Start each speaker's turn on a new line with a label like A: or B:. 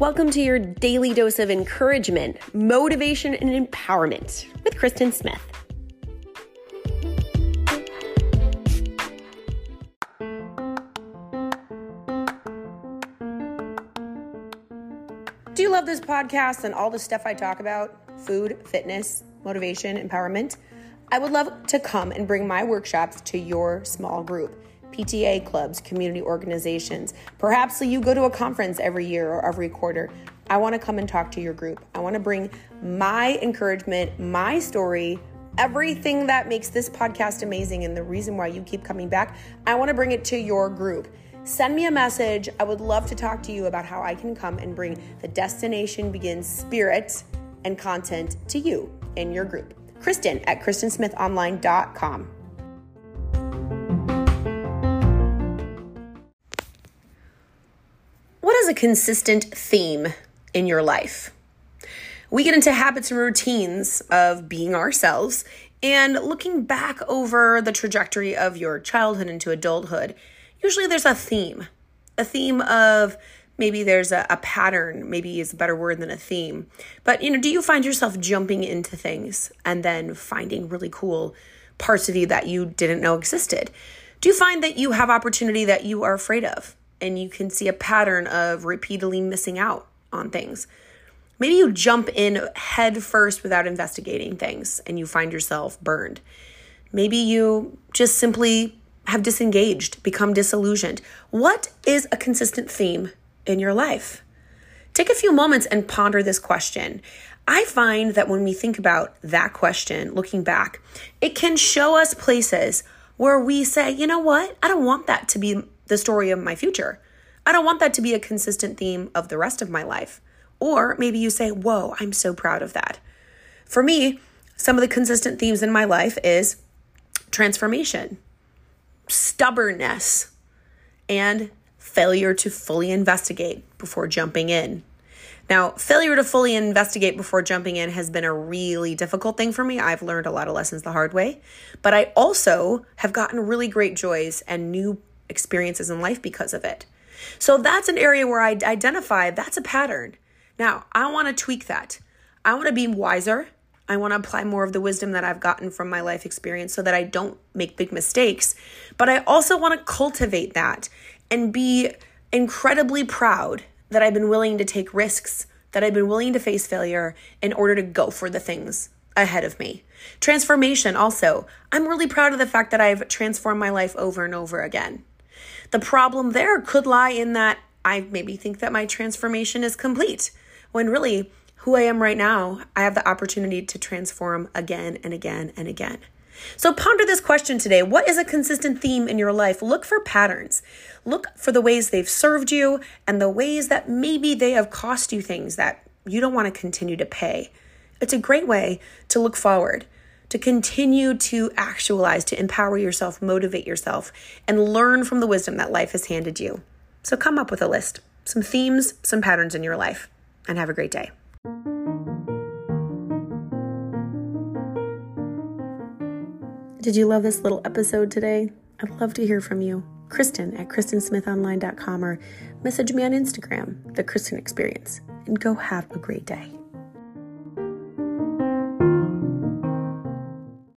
A: Welcome to your daily dose of encouragement, motivation, and empowerment with Kristen Smith. Do you love this podcast and all the stuff I talk about? Food, fitness, motivation, empowerment? I would love to come and bring my workshops to your small group. PTA clubs, community organizations. Perhaps you go to a conference every year or every quarter. I want to come and talk to your group. I want to bring my encouragement, my story, everything that makes this podcast amazing and the reason why you keep coming back. I want to bring it to your group. Send me a message. I would love to talk to you about how I can come and bring the Destination Begins spirit and content to you in your group. Kristen at KristenSmithOnline.com. a consistent theme in your life? We get into habits and routines of being ourselves and looking back over the trajectory of your childhood into adulthood. Usually there's a theme, a theme of maybe there's a, a, pattern maybe is a better word than a theme but you know do you find yourself jumping into things and then finding really cool parts of you that you didn't know existed do you find that you have opportunity that you are afraid of and you can see a pattern of repeatedly missing out on things. Maybe you jump in head first without investigating things and you find yourself burned. Maybe you just simply have disengaged, become disillusioned. What is a consistent theme in your life? Take a few moments and ponder this question. I find that when we think about that question, looking back, it can show us places where we say, you know what? I don't want that to be the story of my future. I don't want that to be a consistent theme of the rest of my life. Or maybe you say, Whoa, I'm so proud of that. For me, some of the consistent themes in my life is transformation, stubbornness, and failure to fully investigate before jumping in. Now, failure to fully investigate before jumping in has been a really difficult thing for me. I've learned a lot of lessons the hard way, but I also have gotten really great joys and new experiences in life because of it. So that's an area where I identify that's a pattern. Now, I want to tweak that. I want to be wiser. I want to apply more of the wisdom that I've gotten from my life experience so that I don't make big mistakes. But I also want to cultivate that and be incredibly proud that I've been willing to take risks, that I've been willing to face failure in order to go for the things ahead of me. Transformation also. I'm really proud of the fact that I've transformed my life over and over again. The problem there could lie in that I maybe think that my transformation is complete, when really, who I am right now, I have the opportunity to transform again and again and again. So ponder this question today. What is a consistent theme in your life? Look for patterns. Look for the ways they've served you and the ways that maybe they have cost you things that you don't want to continue to pay. It's a great way to look forward to continue to actualize, to empower yourself, motivate yourself, and learn from the wisdom that life has handed you. So come up with a list, some themes, some patterns in your life, and have a great day. Did you love this little episode today? I'd love to hear from you. Kristen at KristenSmithOnline.com or message me on Instagram, The Kristen Experience, and go have a great day.